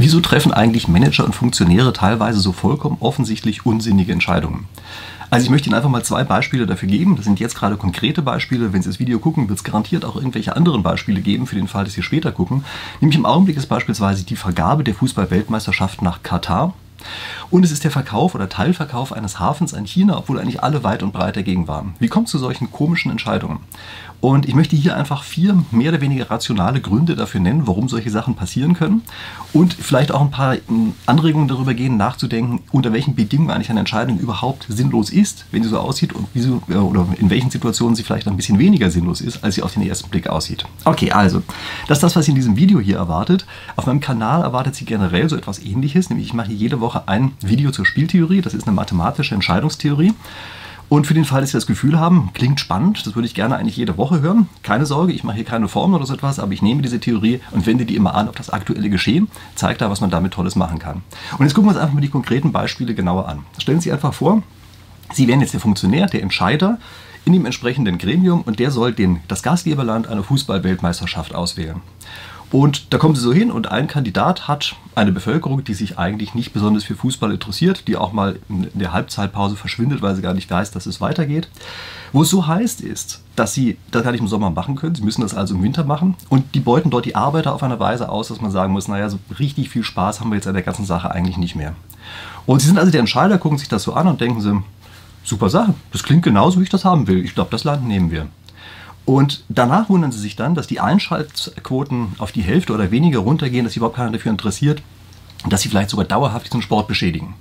Wieso treffen eigentlich Manager und Funktionäre teilweise so vollkommen offensichtlich unsinnige Entscheidungen? Also ich möchte Ihnen einfach mal zwei Beispiele dafür geben. Das sind jetzt gerade konkrete Beispiele. Wenn Sie das Video gucken, wird es garantiert auch irgendwelche anderen Beispiele geben, für den Fall, dass Sie später gucken. Nämlich im Augenblick ist beispielsweise die Vergabe der Fußball-Weltmeisterschaft nach Katar. Und es ist der Verkauf oder Teilverkauf eines Hafens an China, obwohl eigentlich alle weit und breit dagegen waren. Wie kommt es zu solchen komischen Entscheidungen? Und ich möchte hier einfach vier mehr oder weniger rationale Gründe dafür nennen, warum solche Sachen passieren können. Und vielleicht auch ein paar ähm, Anregungen darüber gehen, nachzudenken, unter welchen Bedingungen eigentlich eine Entscheidung überhaupt sinnlos ist, wenn sie so aussieht und wie sie, äh, oder in welchen Situationen sie vielleicht ein bisschen weniger sinnlos ist, als sie auf den ersten Blick aussieht. Okay, also, das ist das, was Sie in diesem Video hier erwartet. Auf meinem Kanal erwartet Sie generell so etwas ähnliches, nämlich ich mache jede Woche ein Video zur Spieltheorie. Das ist eine mathematische Entscheidungstheorie. Und für den Fall, dass Sie das Gefühl haben, klingt spannend, das würde ich gerne eigentlich jede Woche hören. Keine Sorge, ich mache hier keine Formel oder so etwas, aber ich nehme diese Theorie und wende die immer an auf das aktuelle Geschehen, zeige da, was man damit Tolles machen kann. Und jetzt gucken wir uns einfach mal die konkreten Beispiele genauer an. Stellen Sie sich einfach vor, Sie wären jetzt der Funktionär, der Entscheider in dem entsprechenden Gremium und der soll den, das Gastgeberland einer Fußball-Weltmeisterschaft auswählen. Und da kommen sie so hin und ein Kandidat hat eine Bevölkerung, die sich eigentlich nicht besonders für Fußball interessiert, die auch mal in der Halbzeitpause verschwindet, weil sie gar nicht weiß, dass es weitergeht. Wo es so heißt ist, dass sie das gar nicht im Sommer machen können, sie müssen das also im Winter machen und die beuten dort die Arbeiter auf eine Weise aus, dass man sagen muss, naja, so richtig viel Spaß haben wir jetzt an der ganzen Sache eigentlich nicht mehr. Und sie sind also der Entscheider, gucken sich das so an und denken sie, super Sache, das klingt genauso, wie ich das haben will. Ich glaube, das Land nehmen wir. Und danach wundern sie sich dann, dass die Einschaltquoten auf die Hälfte oder weniger runtergehen, dass sich überhaupt keiner dafür interessiert dass sie vielleicht sogar dauerhaft diesen Sport beschädigen.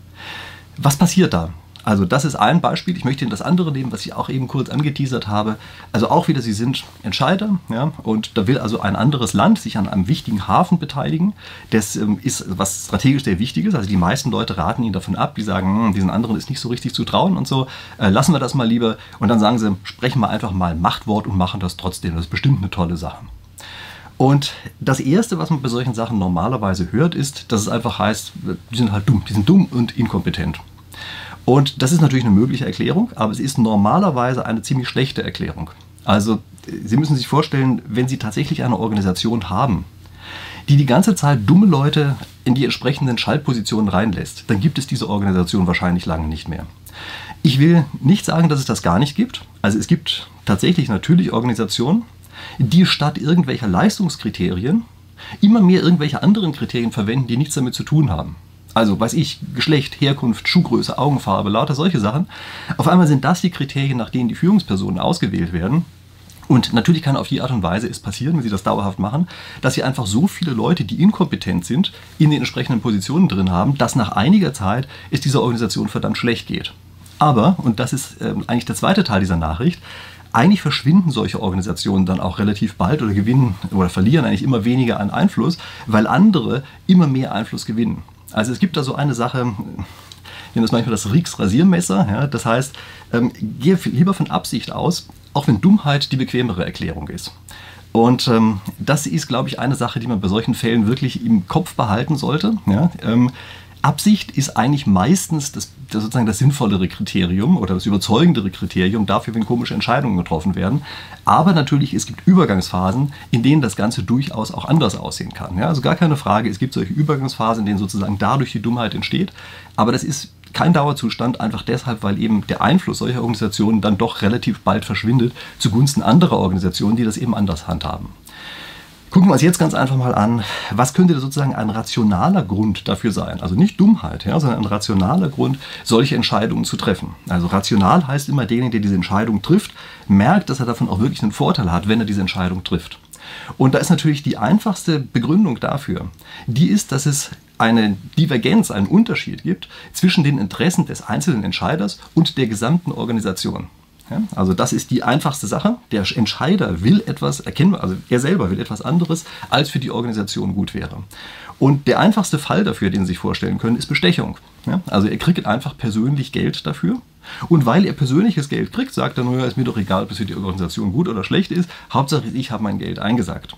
Was passiert da? Also das ist ein Beispiel. Ich möchte Ihnen das andere nehmen, was ich auch eben kurz angeteasert habe. Also auch wieder, Sie sind Entscheider ja, und da will also ein anderes Land sich an einem wichtigen Hafen beteiligen. Das ähm, ist was strategisch sehr Wichtiges. Also die meisten Leute raten Ihnen davon ab. Die sagen, hm, diesen anderen ist nicht so richtig zu trauen und so. Äh, lassen wir das mal lieber. Und dann sagen sie, sprechen wir einfach mal Machtwort und machen das trotzdem. Das ist bestimmt eine tolle Sache. Und das Erste, was man bei solchen Sachen normalerweise hört, ist, dass es einfach heißt, die sind halt dumm, die sind dumm und inkompetent. Und das ist natürlich eine mögliche Erklärung, aber es ist normalerweise eine ziemlich schlechte Erklärung. Also Sie müssen sich vorstellen, wenn Sie tatsächlich eine Organisation haben, die die ganze Zeit dumme Leute in die entsprechenden Schaltpositionen reinlässt, dann gibt es diese Organisation wahrscheinlich lange nicht mehr. Ich will nicht sagen, dass es das gar nicht gibt. Also es gibt tatsächlich natürlich Organisationen, die statt irgendwelcher Leistungskriterien immer mehr irgendwelche anderen Kriterien verwenden, die nichts damit zu tun haben also weiß ich, Geschlecht, Herkunft, Schuhgröße, Augenfarbe, lauter solche Sachen. Auf einmal sind das die Kriterien, nach denen die Führungspersonen ausgewählt werden. Und natürlich kann auf die Art und Weise es passieren, wenn sie das dauerhaft machen, dass sie einfach so viele Leute, die inkompetent sind, in den entsprechenden Positionen drin haben, dass nach einiger Zeit es dieser Organisation verdammt schlecht geht. Aber, und das ist äh, eigentlich der zweite Teil dieser Nachricht, eigentlich verschwinden solche Organisationen dann auch relativ bald oder gewinnen oder verlieren eigentlich immer weniger an Einfluss, weil andere immer mehr Einfluss gewinnen. Also es gibt da so eine Sache, ich nenne das manchmal das Rieks Rasiermesser. Ja, das heißt, ähm, gehe lieber von Absicht aus, auch wenn Dummheit die bequemere Erklärung ist. Und ähm, das ist, glaube ich, eine Sache, die man bei solchen Fällen wirklich im Kopf behalten sollte. Ja, ähm, Absicht ist eigentlich meistens das, das, sozusagen das sinnvollere Kriterium oder das überzeugendere Kriterium dafür, wenn komische Entscheidungen getroffen werden. Aber natürlich, es gibt Übergangsphasen, in denen das Ganze durchaus auch anders aussehen kann. Ja, also gar keine Frage, es gibt solche Übergangsphasen, in denen sozusagen dadurch die Dummheit entsteht. Aber das ist kein Dauerzustand, einfach deshalb, weil eben der Einfluss solcher Organisationen dann doch relativ bald verschwindet zugunsten anderer Organisationen, die das eben anders handhaben. Gucken wir uns jetzt ganz einfach mal an, was könnte sozusagen ein rationaler Grund dafür sein? Also nicht Dummheit, ja, sondern ein rationaler Grund, solche Entscheidungen zu treffen. Also rational heißt immer, derjenige, der diese Entscheidung trifft, merkt, dass er davon auch wirklich einen Vorteil hat, wenn er diese Entscheidung trifft. Und da ist natürlich die einfachste Begründung dafür, die ist, dass es eine Divergenz, einen Unterschied gibt zwischen den Interessen des einzelnen Entscheiders und der gesamten Organisation. Ja, also das ist die einfachste Sache. Der Entscheider will etwas erkennbar, also er selber will etwas anderes, als für die Organisation gut wäre. Und der einfachste Fall dafür, den Sie sich vorstellen können, ist Bestechung. Ja, also er kriegt einfach persönlich Geld dafür. Und weil er persönliches Geld kriegt, sagt er nur, ist mir doch egal, ob es für die Organisation gut oder schlecht ist. Hauptsache, ich habe mein Geld eingesagt.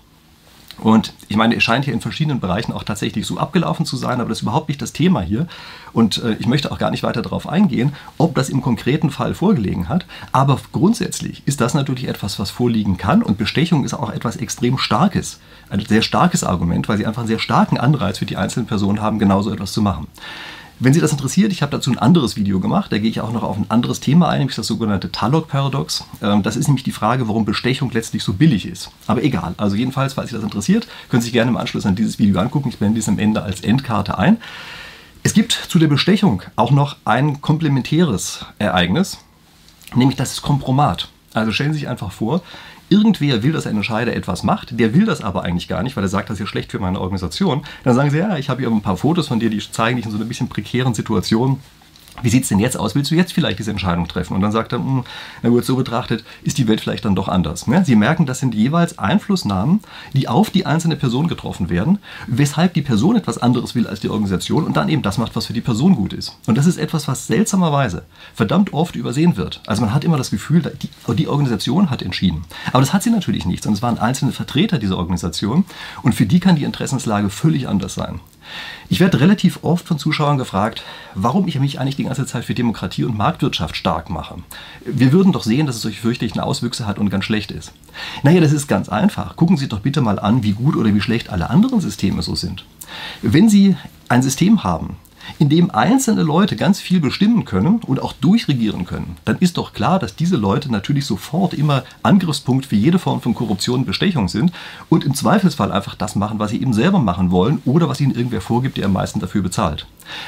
Und ich meine, es scheint hier in verschiedenen Bereichen auch tatsächlich so abgelaufen zu sein, aber das ist überhaupt nicht das Thema hier. Und äh, ich möchte auch gar nicht weiter darauf eingehen, ob das im konkreten Fall vorgelegen hat. Aber grundsätzlich ist das natürlich etwas, was vorliegen kann. Und Bestechung ist auch etwas extrem Starkes. Ein sehr starkes Argument, weil sie einfach einen sehr starken Anreiz für die einzelnen Personen haben, genauso etwas zu machen. Wenn Sie das interessiert, ich habe dazu ein anderes Video gemacht, da gehe ich auch noch auf ein anderes Thema ein, nämlich das sogenannte Talog-Paradox. Ähm, das ist nämlich die Frage, warum Bestechung letztlich so billig ist. Aber egal, also jedenfalls, falls Sie das interessiert, können Sie sich gerne im Anschluss an dieses Video angucken. Ich blende dies am Ende als Endkarte ein. Es gibt zu der Bestechung auch noch ein komplementäres Ereignis, nämlich das Kompromat. Also stellen Sie sich einfach vor, irgendwer will, dass ein Entscheider etwas macht, der will das aber eigentlich gar nicht, weil er sagt, das ist ja schlecht für meine Organisation. Dann sagen sie, ja, ich habe hier ein paar Fotos von dir, die zeigen dich in so einer bisschen prekären Situation wie sieht es denn jetzt aus? Willst du jetzt vielleicht diese Entscheidung treffen? Und dann sagt er, hm, na gut, so betrachtet ist die Welt vielleicht dann doch anders. Ja, Sie merken, das sind jeweils Einflussnahmen, die auf die einzelne Person getroffen werden, weshalb die Person etwas anderes will als die Organisation und dann eben das macht, was für die Person gut ist. Und das ist etwas, was seltsamerweise verdammt oft übersehen wird. Also man hat immer das Gefühl, die Organisation hat entschieden. Aber das hat sie natürlich nicht, sondern es waren einzelne Vertreter dieser Organisation und für die kann die Interessenslage völlig anders sein. Ich werde relativ oft von Zuschauern gefragt, warum ich mich eigentlich die ganze Zeit für Demokratie und Marktwirtschaft stark mache. Wir würden doch sehen, dass es solche fürchterlichen Auswüchse hat und ganz schlecht ist. Naja, das ist ganz einfach. Gucken Sie doch bitte mal an, wie gut oder wie schlecht alle anderen Systeme so sind. Wenn Sie ein System haben, in dem einzelne Leute ganz viel bestimmen können und auch durchregieren können, dann ist doch klar, dass diese Leute natürlich sofort immer Angriffspunkt für jede Form von Korruption und Bestechung sind und im Zweifelsfall einfach das machen, was sie eben selber machen wollen oder was ihnen irgendwer vorgibt, der am meisten dafür bezahlt.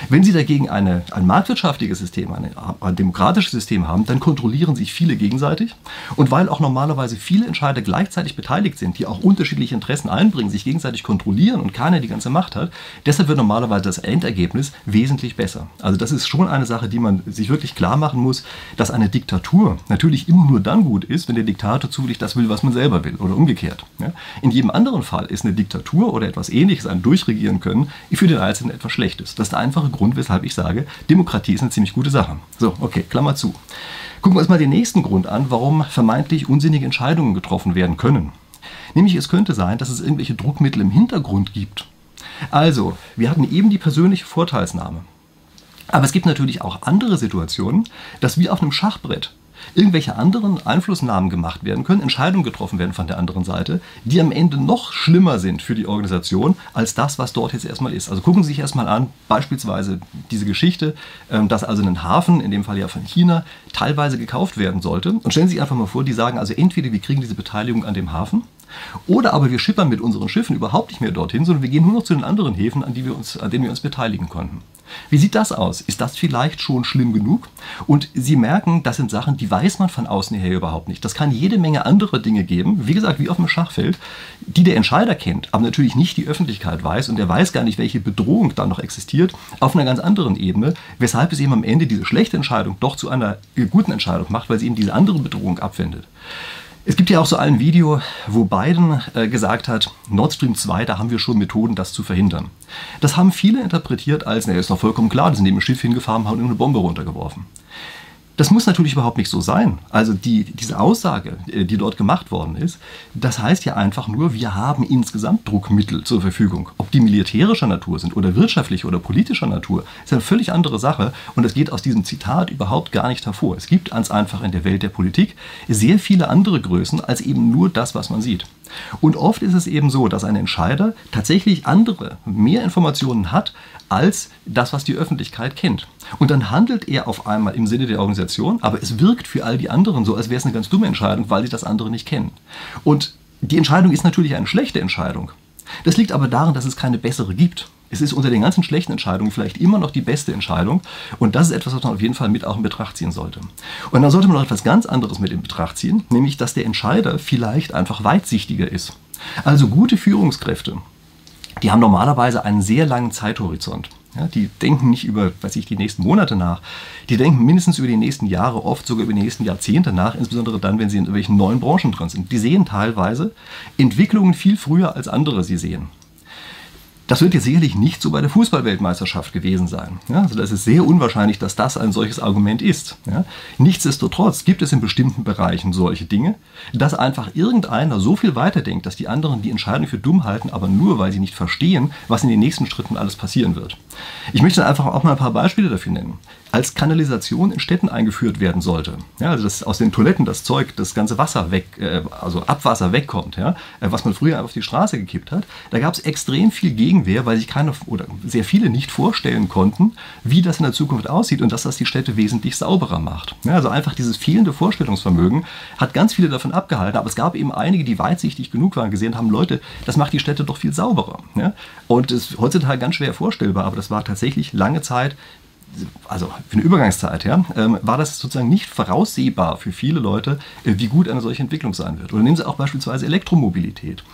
Wenn Sie dagegen eine, ein marktwirtschaftliches System, eine, ein demokratisches System haben, dann kontrollieren sich viele gegenseitig. Und weil auch normalerweise viele Entscheider gleichzeitig beteiligt sind, die auch unterschiedliche Interessen einbringen, sich gegenseitig kontrollieren und keiner die ganze Macht hat, deshalb wird normalerweise das Endergebnis wesentlich besser. Also das ist schon eine Sache, die man sich wirklich klar machen muss, dass eine Diktatur natürlich immer nur dann gut ist, wenn der Diktator zugleich das will, was man selber will oder umgekehrt. In jedem anderen Fall ist eine Diktatur oder etwas ähnliches, ein Durchregieren können, für den Einzelnen etwas Schlechtes. Das ist der einfache Grund, weshalb ich sage, Demokratie ist eine ziemlich gute Sache. So, okay, Klammer zu. Gucken wir uns mal den nächsten Grund an, warum vermeintlich unsinnige Entscheidungen getroffen werden können. Nämlich es könnte sein, dass es irgendwelche Druckmittel im Hintergrund gibt. Also, wir hatten eben die persönliche Vorteilsnahme. Aber es gibt natürlich auch andere Situationen, dass wir auf einem Schachbrett irgendwelche anderen Einflussnahmen gemacht werden können, Entscheidungen getroffen werden von der anderen Seite, die am Ende noch schlimmer sind für die Organisation als das, was dort jetzt erstmal ist. Also gucken Sie sich erstmal an, beispielsweise diese Geschichte, ähm, dass also ein Hafen, in dem Fall ja von China, teilweise gekauft werden sollte. Und stellen Sie sich einfach mal vor, die sagen also entweder wir kriegen diese Beteiligung an dem Hafen oder aber wir schippern mit unseren Schiffen überhaupt nicht mehr dorthin, sondern wir gehen nur noch zu den anderen Häfen, an, uns, an denen wir uns beteiligen konnten. Wie sieht das aus? Ist das vielleicht schon schlimm genug? Und Sie merken, das sind Sachen, die weiß man von außen her überhaupt nicht. Das kann jede Menge andere Dinge geben, wie gesagt, wie auf dem Schachfeld, die der Entscheider kennt, aber natürlich nicht die Öffentlichkeit weiß und er weiß gar nicht, welche Bedrohung da noch existiert, auf einer ganz anderen Ebene, weshalb es eben am Ende diese schlechte Entscheidung doch zu einer guten Entscheidung macht, weil sie eben diese andere Bedrohung abwendet. Es gibt ja auch so ein Video, wo Biden äh, gesagt hat, Nord Stream 2, da haben wir schon Methoden, das zu verhindern. Das haben viele interpretiert als, na, ist doch vollkommen klar, die sind neben dem Schiff hingefahren, haben eine Bombe runtergeworfen. Das muss natürlich überhaupt nicht so sein. Also die, diese Aussage, äh, die dort gemacht worden ist, das heißt ja einfach nur, wir haben insgesamt Druckmittel zur Verfügung. Ob die militärischer Natur sind oder wirtschaftlicher oder politischer Natur, ist eine völlig andere Sache und es geht aus diesem Zitat überhaupt gar nicht hervor. Es gibt ganz einfach in der Welt der Politik sehr viele andere Größen als eben nur das, was man sieht. Und oft ist es eben so, dass ein Entscheider tatsächlich andere, mehr Informationen hat als das, was die Öffentlichkeit kennt. Und dann handelt er auf einmal im Sinne der Organisation, aber es wirkt für all die anderen so, als wäre es eine ganz dumme Entscheidung, weil sie das andere nicht kennen. Und die Entscheidung ist natürlich eine schlechte Entscheidung. Das liegt aber daran, dass es keine bessere gibt. Es ist unter den ganzen schlechten Entscheidungen vielleicht immer noch die beste Entscheidung. Und das ist etwas, was man auf jeden Fall mit auch in Betracht ziehen sollte. Und dann sollte man noch etwas ganz anderes mit in Betracht ziehen, nämlich, dass der Entscheider vielleicht einfach weitsichtiger ist. Also gute Führungskräfte, die haben normalerweise einen sehr langen Zeithorizont. Ja, die denken nicht über, weiß ich, die nächsten Monate nach. Die denken mindestens über die nächsten Jahre, oft sogar über die nächsten Jahrzehnte nach, insbesondere dann, wenn sie in irgendwelchen neuen Branchen drin sind. Die sehen teilweise Entwicklungen viel früher als andere sie sehen. Das wird jetzt sicherlich nicht so bei der Fußballweltmeisterschaft gewesen sein. Ja, also das ist sehr unwahrscheinlich, dass das ein solches Argument ist. Ja. Nichtsdestotrotz gibt es in bestimmten Bereichen solche Dinge, dass einfach irgendeiner so viel weiterdenkt, dass die anderen die Entscheidung für dumm halten, aber nur, weil sie nicht verstehen, was in den nächsten Schritten alles passieren wird. Ich möchte einfach auch mal ein paar Beispiele dafür nennen als Kanalisation in Städten eingeführt werden sollte. Ja, also dass aus den Toiletten das Zeug, das ganze Wasser weg, äh, also Abwasser wegkommt, ja, äh, was man früher auf die Straße gekippt hat. Da gab es extrem viel Gegenwehr, weil sich keine oder sehr viele nicht vorstellen konnten, wie das in der Zukunft aussieht und dass das die Städte wesentlich sauberer macht. Ja, also einfach dieses fehlende Vorstellungsvermögen hat ganz viele davon abgehalten, aber es gab eben einige, die weitsichtig genug waren, gesehen haben, Leute, das macht die Städte doch viel sauberer. Ja? Und es ist heutzutage ganz schwer vorstellbar, aber das war tatsächlich lange Zeit also für eine Übergangszeit, ja, ähm, war das sozusagen nicht voraussehbar für viele Leute, äh, wie gut eine solche Entwicklung sein wird. Oder nehmen Sie auch beispielsweise Elektromobilität.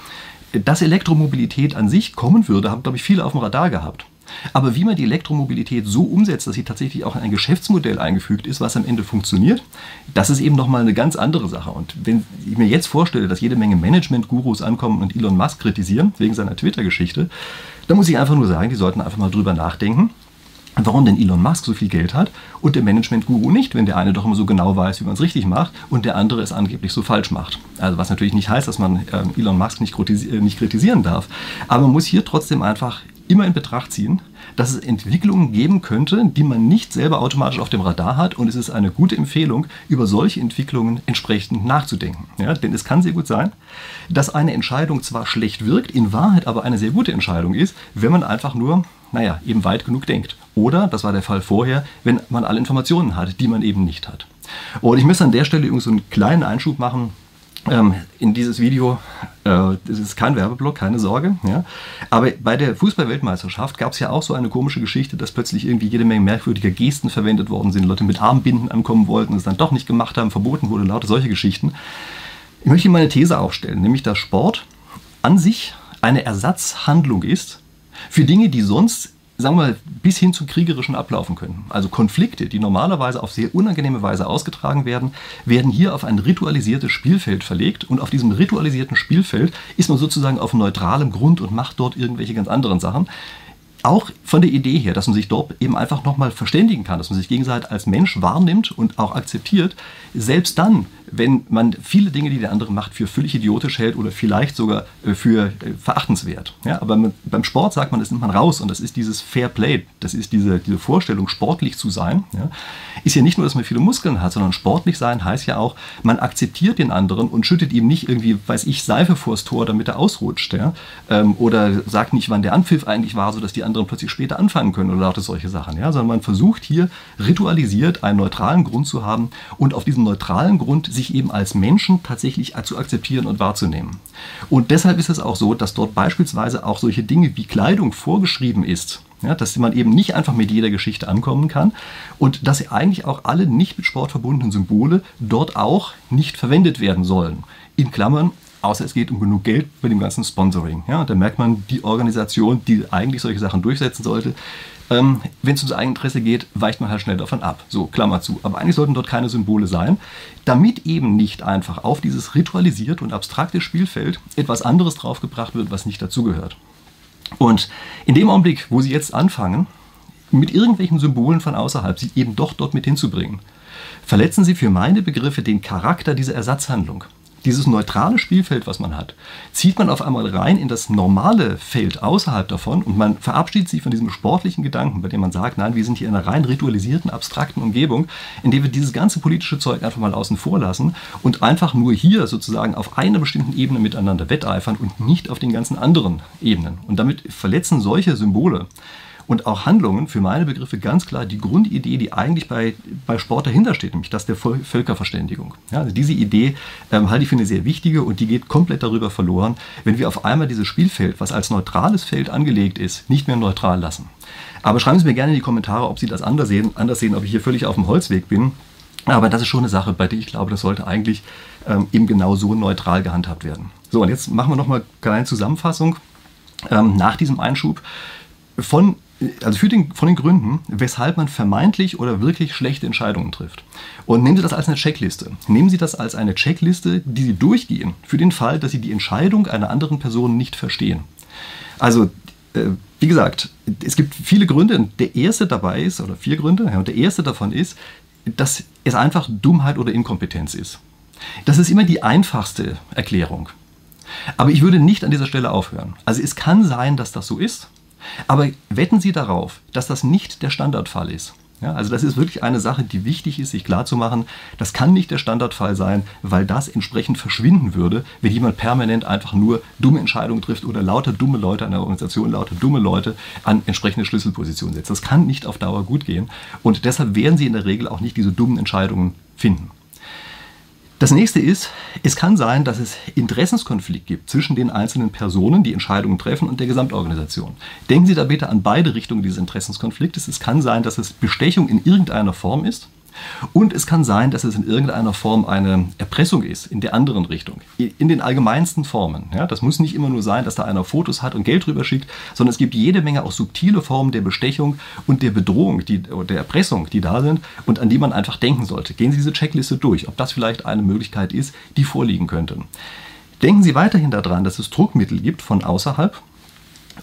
Dass Elektromobilität an sich kommen würde, haben, glaube ich, viele auf dem Radar gehabt. Aber wie man die Elektromobilität so umsetzt, dass sie tatsächlich auch in ein Geschäftsmodell eingefügt ist, was am Ende funktioniert, das ist eben nochmal eine ganz andere Sache. Und wenn ich mir jetzt vorstelle, dass jede Menge Management-Gurus ankommen und Elon Musk kritisieren, wegen seiner Twitter-Geschichte, dann muss ich einfach nur sagen, die sollten einfach mal drüber nachdenken, warum denn Elon Musk so viel Geld hat und der Management-Guru nicht, wenn der eine doch immer so genau weiß, wie man es richtig macht und der andere es angeblich so falsch macht. Also was natürlich nicht heißt, dass man äh, Elon Musk nicht kritisieren darf, aber man muss hier trotzdem einfach immer in Betracht ziehen, dass es Entwicklungen geben könnte, die man nicht selber automatisch auf dem Radar hat und es ist eine gute Empfehlung, über solche Entwicklungen entsprechend nachzudenken. Ja, denn es kann sehr gut sein, dass eine Entscheidung zwar schlecht wirkt, in Wahrheit aber eine sehr gute Entscheidung ist, wenn man einfach nur naja, eben weit genug denkt. Oder, das war der Fall vorher, wenn man alle Informationen hat, die man eben nicht hat. Und ich möchte an der Stelle übrigens so einen kleinen Einschub machen ähm, in dieses Video. Äh, das ist kein Werbeblock, keine Sorge. Ja. Aber bei der Fußballweltmeisterschaft gab es ja auch so eine komische Geschichte, dass plötzlich irgendwie jede Menge merkwürdiger Gesten verwendet worden sind. Leute mit Armbinden ankommen wollten, es dann doch nicht gemacht haben, verboten wurde, lauter solche Geschichten. Ich möchte Ihnen meine These aufstellen, nämlich dass Sport an sich eine Ersatzhandlung ist für Dinge, die sonst sagen wir mal, bis hin zu kriegerischen ablaufen können. Also Konflikte, die normalerweise auf sehr unangenehme Weise ausgetragen werden, werden hier auf ein ritualisiertes Spielfeld verlegt und auf diesem ritualisierten Spielfeld ist man sozusagen auf neutralem Grund und macht dort irgendwelche ganz anderen Sachen auch von der Idee her, dass man sich dort eben einfach nochmal verständigen kann, dass man sich gegenseitig als Mensch wahrnimmt und auch akzeptiert, selbst dann, wenn man viele Dinge, die der andere macht, für völlig idiotisch hält oder vielleicht sogar äh, für äh, verachtenswert. Ja, aber beim Sport sagt man, das nimmt man raus und das ist dieses Fair Play, das ist diese, diese Vorstellung, sportlich zu sein. Ja, ist ja nicht nur, dass man viele Muskeln hat, sondern sportlich sein heißt ja auch, man akzeptiert den anderen und schüttet ihm nicht irgendwie, weiß ich, Seife vors Tor, damit er ausrutscht. Ja, ähm, oder sagt nicht, wann der Anpfiff eigentlich war, sodass die anderen plötzlich später anfangen können oder lauter solche Sachen. Ja, sondern man versucht hier ritualisiert einen neutralen Grund zu haben und auf diesem neutralen Grund sich eben als Menschen tatsächlich zu akzeptieren und wahrzunehmen. Und deshalb ist es auch so, dass dort beispielsweise auch solche Dinge wie Kleidung vorgeschrieben ist. Ja, dass man eben nicht einfach mit jeder Geschichte ankommen kann und dass eigentlich auch alle nicht mit Sport verbundenen Symbole dort auch nicht verwendet werden sollen. In Klammern, außer es geht um genug Geld bei dem ganzen Sponsoring. Ja, da merkt man, die Organisation, die eigentlich solche Sachen durchsetzen sollte, ähm, Wenn es ums Eigeninteresse geht, weicht man halt schnell davon ab. So, Klammer zu. Aber eigentlich sollten dort keine Symbole sein, damit eben nicht einfach auf dieses ritualisierte und abstrakte Spielfeld etwas anderes draufgebracht wird, was nicht dazugehört. Und in dem Augenblick, wo Sie jetzt anfangen, mit irgendwelchen Symbolen von außerhalb sie eben doch dort mit hinzubringen, verletzen Sie für meine Begriffe den Charakter dieser Ersatzhandlung dieses neutrale Spielfeld, was man hat, zieht man auf einmal rein in das normale Feld außerhalb davon und man verabschiedet sich von diesem sportlichen Gedanken, bei dem man sagt, nein, wir sind hier in einer rein ritualisierten, abstrakten Umgebung, in der wir dieses ganze politische Zeug einfach mal außen vor lassen und einfach nur hier sozusagen auf einer bestimmten Ebene miteinander wetteifern und nicht auf den ganzen anderen Ebenen. Und damit verletzen solche Symbole und auch Handlungen für meine Begriffe ganz klar die Grundidee, die eigentlich bei, bei Sport dahinter steht, nämlich das der Völkerverständigung. Ja, also diese Idee ähm, halte ich für eine sehr wichtige und die geht komplett darüber verloren, wenn wir auf einmal dieses Spielfeld, was als neutrales Feld angelegt ist, nicht mehr neutral lassen. Aber schreiben Sie mir gerne in die Kommentare, ob Sie das anders sehen, anders sehen ob ich hier völlig auf dem Holzweg bin. Aber das ist schon eine Sache, bei der ich glaube, das sollte eigentlich ähm, eben genau so neutral gehandhabt werden. So, und jetzt machen wir nochmal eine kleine Zusammenfassung ähm, nach diesem Einschub von also für den, von den Gründen, weshalb man vermeintlich oder wirklich schlechte Entscheidungen trifft. Und nehmen Sie das als eine Checkliste. Nehmen Sie das als eine Checkliste, die Sie durchgehen, für den Fall, dass Sie die Entscheidung einer anderen Person nicht verstehen. Also äh, wie gesagt, es gibt viele Gründe. Der erste dabei ist, oder vier Gründe, ja, und der erste davon ist, dass es einfach Dummheit oder Inkompetenz ist. Das ist immer die einfachste Erklärung. Aber ich würde nicht an dieser Stelle aufhören. Also es kann sein, dass das so ist, aber wetten Sie darauf, dass das nicht der Standardfall ist. Ja, also das ist wirklich eine Sache, die wichtig ist, sich klarzumachen. Das kann nicht der Standardfall sein, weil das entsprechend verschwinden würde, wenn jemand permanent einfach nur dumme Entscheidungen trifft oder lauter dumme Leute an der Organisation, lauter dumme Leute an entsprechende Schlüsselpositionen setzt. Das kann nicht auf Dauer gut gehen und deshalb werden Sie in der Regel auch nicht diese dummen Entscheidungen finden. Das nächste ist, es kann sein, dass es Interessenskonflikt gibt zwischen den einzelnen Personen, die Entscheidungen treffen, und der Gesamtorganisation. Denken Sie da bitte an beide Richtungen dieses Interessenskonfliktes. Es kann sein, dass es Bestechung in irgendeiner Form ist und es kann sein, dass es in irgendeiner Form eine Erpressung ist, in der anderen Richtung. In den allgemeinsten Formen. Ja, das muss nicht immer nur sein, dass da einer Fotos hat und Geld drüber schickt, sondern es gibt jede Menge auch subtile Formen der Bestechung und der Bedrohung, die, der Erpressung, die da sind und an die man einfach denken sollte. Gehen Sie diese Checkliste durch, ob das vielleicht eine Möglichkeit ist, die vorliegen könnte. Denken Sie weiterhin daran, dass es Druckmittel gibt von außerhalb,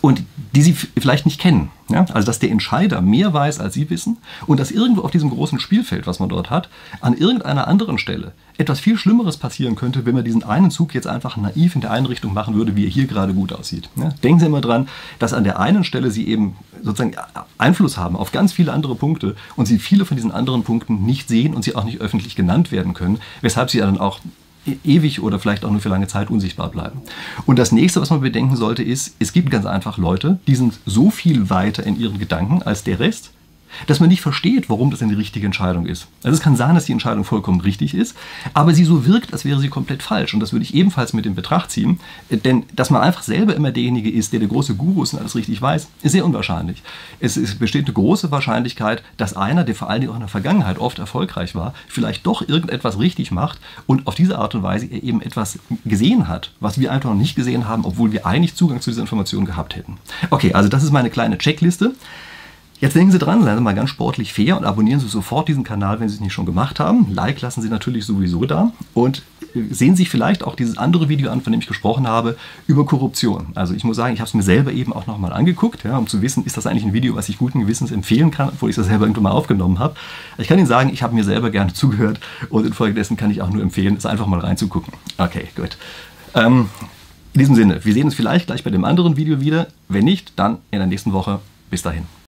und die sie vielleicht nicht kennen. Ja? Also dass der Entscheider mehr weiß, als sie wissen und dass irgendwo auf diesem großen Spielfeld, was man dort hat, an irgendeiner anderen Stelle etwas viel Schlimmeres passieren könnte, wenn man diesen einen Zug jetzt einfach naiv in der einen Richtung machen würde, wie er hier gerade gut aussieht. Ja? Denken Sie immer dran, dass an der einen Stelle Sie eben sozusagen Einfluss haben auf ganz viele andere Punkte und Sie viele von diesen anderen Punkten nicht sehen und sie auch nicht öffentlich genannt werden können, weshalb Sie dann auch ewig oder vielleicht auch nur für lange Zeit unsichtbar bleiben. Und das nächste, was man bedenken sollte, ist, es gibt ganz einfach Leute, die sind so viel weiter in ihren Gedanken als der Rest dass man nicht versteht, warum das eine richtige Entscheidung ist. Also es kann sein, dass die Entscheidung vollkommen richtig ist, aber sie so wirkt, als wäre sie komplett falsch. Und das würde ich ebenfalls mit in Betracht ziehen. Denn dass man einfach selber immer derjenige ist, der der große Guru ist und alles richtig weiß, ist sehr unwahrscheinlich. Es, es besteht eine große Wahrscheinlichkeit, dass einer, der vor allen Dingen auch in der Vergangenheit oft erfolgreich war, vielleicht doch irgendetwas richtig macht und auf diese Art und Weise er eben etwas gesehen hat, was wir einfach noch nicht gesehen haben, obwohl wir eigentlich Zugang zu dieser Information gehabt hätten. Okay, also das ist meine kleine Checkliste. Jetzt denken Sie dran, seien Sie mal ganz sportlich fair und abonnieren Sie sofort diesen Kanal, wenn Sie es nicht schon gemacht haben. Like lassen Sie natürlich sowieso da und sehen Sie sich vielleicht auch dieses andere Video an, von dem ich gesprochen habe, über Korruption. Also ich muss sagen, ich habe es mir selber eben auch nochmal angeguckt, ja, um zu wissen, ist das eigentlich ein Video, was ich guten Gewissens empfehlen kann, obwohl ich das selber irgendwann mal aufgenommen habe. Ich kann Ihnen sagen, ich habe mir selber gerne zugehört und infolgedessen kann ich auch nur empfehlen, es einfach mal reinzugucken. Okay, gut. Ähm, in diesem Sinne, wir sehen uns vielleicht gleich bei dem anderen Video wieder. Wenn nicht, dann in der nächsten Woche. Bis dahin.